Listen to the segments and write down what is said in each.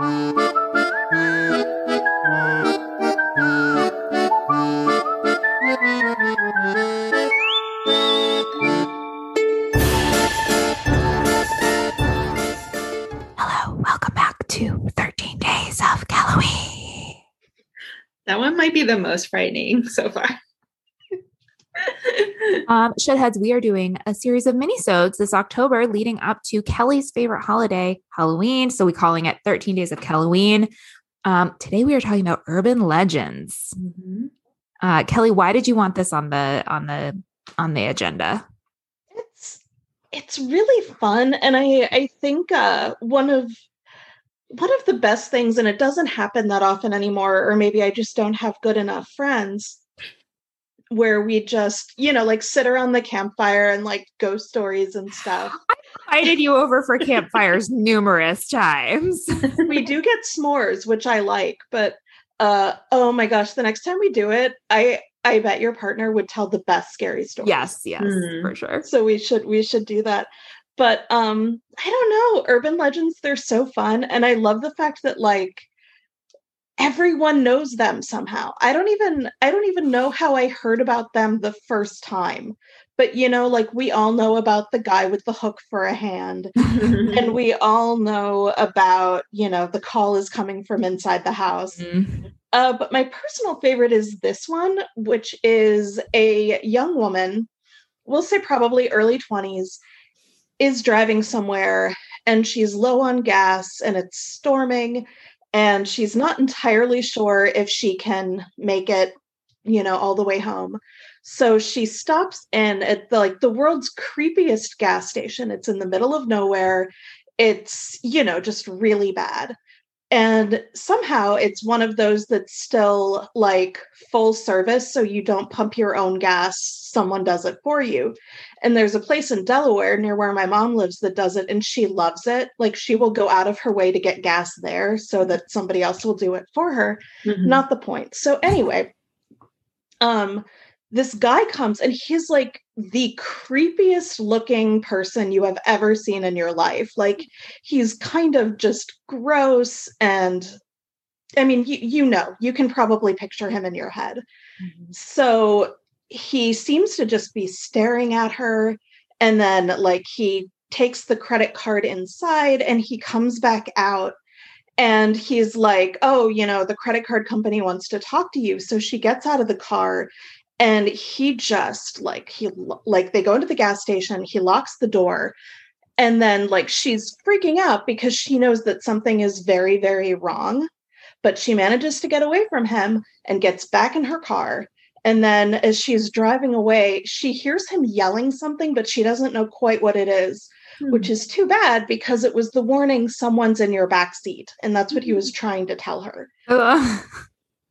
Hello, welcome back to 13 Days of Halloween. That one might be the most frightening so far. Um, Shedheads, we are doing a series of mini minisodes this October leading up to Kelly's favorite holiday, Halloween. So we're calling it 13 Days of Halloween. Um, today we are talking about urban legends. Uh, Kelly, why did you want this on the on the on the agenda? it's it's really fun and i i think uh one of one of the best things and it doesn't happen that often anymore or maybe i just don't have good enough friends where we just you know like sit around the campfire and like ghost stories and stuff I Invited you over for campfires numerous times. we do get s'mores which i like but uh oh my gosh the next time we do it i i bet your partner would tell the best scary stories yes, yes, Hmm. for sure. so we should we should do that but um i don't know urban legends they're so fun and i love the fact that like everyone knows them somehow i don't even i don't even know how i heard about them the first time but you know like we all know about the guy with the hook for a hand and we all know about you know the call is coming from inside the house Mhm. uh, but my personal favorite is this one, which is a young woman, we'll say probably early 20s, is driving somewhere and she's low on gas and it's storming and she's not entirely sure if she can make it, you know, all the way home. So she stops in at the, like the world's creepiest gas station. It's in the middle of nowhere. It's, you know, just really bad and somehow it's one of those that's still like full service so you don't pump your own gas someone does it for you. And there's a place in delaware near where my mom lives that does it and she loves it. Like she will go out of her way to get gas there so that somebody else will do it for her. Mhm. not the point. So anyway um this guy comes and he's like the creepiest looking person you have ever seen in your life. Like he's kind of just gross and i mean you, you know you can probably picture him in your head. Mm-hmm. So he seems to just be staring at her and then like he takes the credit card inside and he comes back out and he's like oh you know the credit card company wants to talk to you. So she gets out of the car and he just like he like they go into the gas station he locks the door and then like she's freaking out because she knows that something is very very wrong but she manages to get away from him and gets back in her car. And then as she's driving away she hears him yelling something but she doesn't know quite what it is hmm. which is too bad because it was the warning someone's in your back seat and that's what he was hmm. trying to tell her.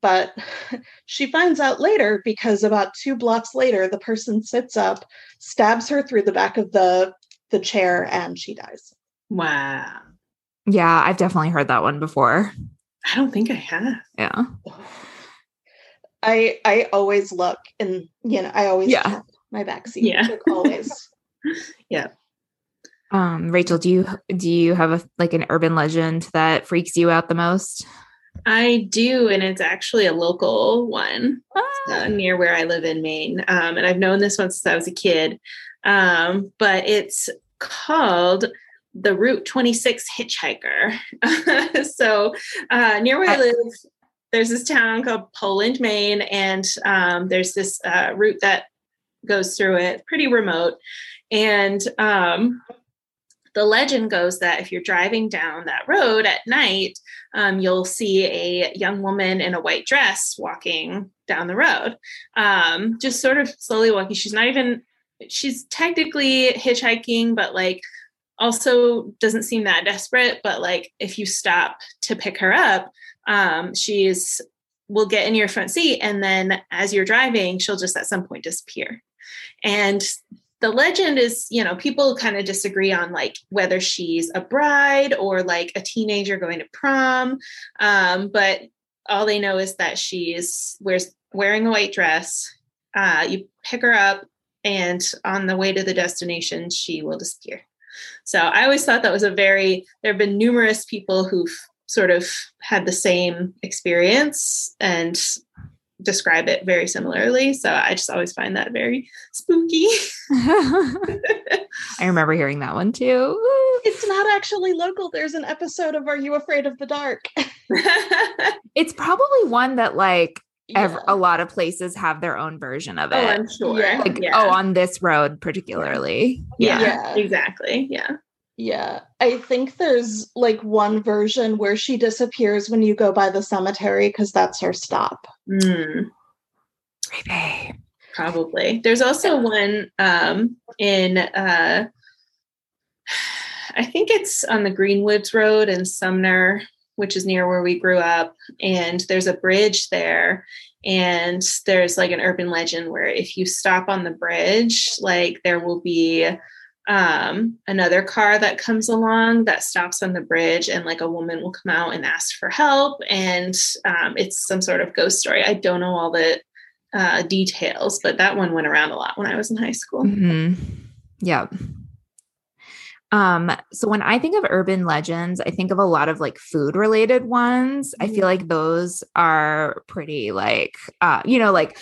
but she finds out later because about two blocks later the person sits up stabs her through the back of the the chair and she dies Wow. yeah, I've definitely heard that one before. I don't think I have. Yeah. i i always look and you know i always Yeah. my back seat Yeah. like always yeah. Um, Rachel, do you do you have a like an urban legend that freaks you out the most? I do, and it's actually a local one Ah. uh, near where I live in Maine. Um, and I've known this one since I was a kid. Um, but it's called the Route 26 Hitchhiker. so uh, near where I I- live, there's this town called Poland, Maine, and um, there's this uh, route that goes through it, pretty remote. And um, the legend goes that if you're driving down that road at night, um, you'll see a young woman in a white dress walking down the road, um, just sort of slowly walking. She's not even, she's technically hitchhiking, but like also doesn't seem that desperate. But like if you stop to pick her up, um, she's will get in your front seat, and then as you're driving, she'll just at some point disappear. And the legend is, you know, people kind of disagree on like whether she's a bride or like a teenager going to prom. Um, but all they know is that she's wears wearing a white dress. Uh, you pick her up, and on the way to the destination, she will disappear. So I always thought that was a very. There have been numerous people who've sort of had the same experience and describe it very similarly. So I just always find that very spooky. I remember hearing that one too. It's not actually local. There's an episode of Are You Afraid of the Dark? it's probably one that like Yeah. ev- a lot of places have their own version of oh, it. oh, I'm sure. Yeah. like yeah. oh, on this road particularly. yeah, Yeah. exactly. Yeah. Yeah, I think there's like one version where she disappears when you go by the cemetery because that's her stop. Mm. Creepy. Probably. There's also one um, in, uh, I think it's on the Greenwoods Road in Sumner, which is near where we grew up. And there's a bridge there. And there's like an urban legend where if you stop on the bridge, like there will be um, another car that comes along that stops on the bridge, and like a woman will come out and ask for help. And um, it's some sort of ghost story. I don't know all the uh, details, but that one went around a lot when I was in high school. hmm Yep. Um, so when I think of urban legends, I think of a lot of like food related ones. I feel like those are pretty like uh, you know, like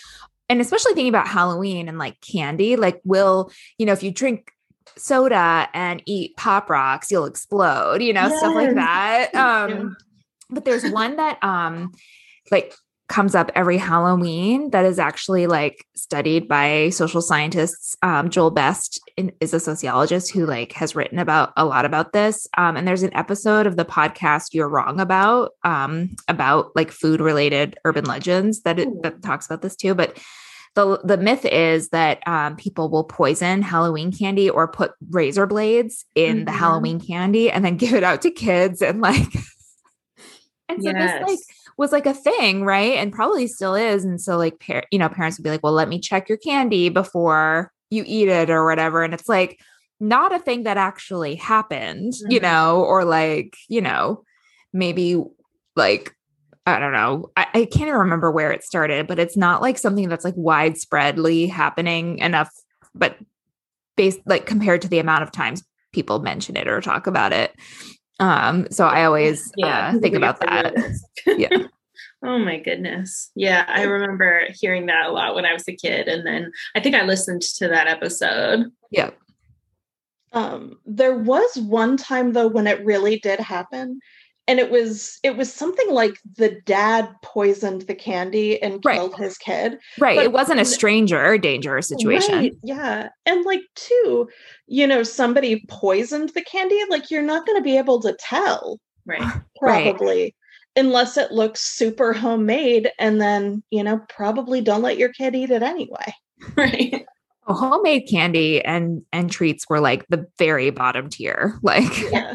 and especially thinking about Halloween and like candy, like will, you know, if you drink soda and eat pop rocks, you'll explode, you know, stuff like that. Um, but there's one that um like comes up every Halloween that is actually like studied by social scientists. Um, Joel Best in, is a sociologist who like has written about a lot about this. Um, and there's an episode of the podcast "You're Wrong About" um, about like food related urban legends that it, that talks about this too. But the the myth is that um, people will poison Halloween candy or put razor blades in the Mhm. Halloween candy and then give it out to kids and like. And so this like was like a thing, right? And probably still is. And so like par- you know, parents would be like, "Well, let me check your candy before you eat it or whatever." And it's like not a thing that actually happened, you Mhm. know, or like, you know, maybe like I don't know. I, I can't even remember where it started, but it's not like something that's like widespreadly happening enough, but based like compared to the amount of times people mention it or talk about it. Um, so I always uh, think about that. Yeah. Oh my goodness. Yeah, I remember hearing that a lot when I was a kid. And then I think I listened to that episode. Yeah. Um, there was one time though when it really did happen, and it was it was something like the dad poisoned the candy and Right. killed his kid. Right. But- it wasn't a stranger danger situation. Right, yeah. And like two, you know, somebody poisoned the candy, like you're not going to be able to tell Right. Right. probably unless it looks super homemade and then, you know, probably don't let your kid eat it anyway. Right. Oh, homemade candy and and treats were like the very bottom tier. Like Yeah.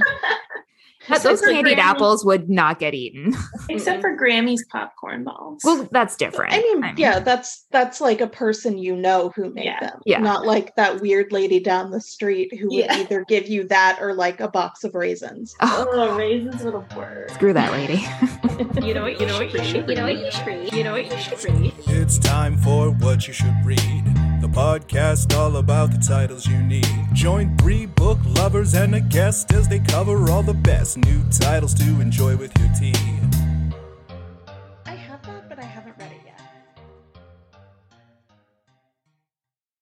That- those candied Grammy- apples would not get eaten. Except for Grammy's popcorn balls. Well, that's different. I mean, yeah, that's that's like a person you know who made Yeah. them. Yeah. Not like that weird lady down the street who would either give you that or like a box of raisins. Oh, Oh, raisins would have worked. screw that lady. You know what you know what you should. You know what you should read. You know what you should read. It's time for what you should read. The podcast all about the titles you need. Join three book lovers and a guest as they cover all the best new titles to enjoy with your tea.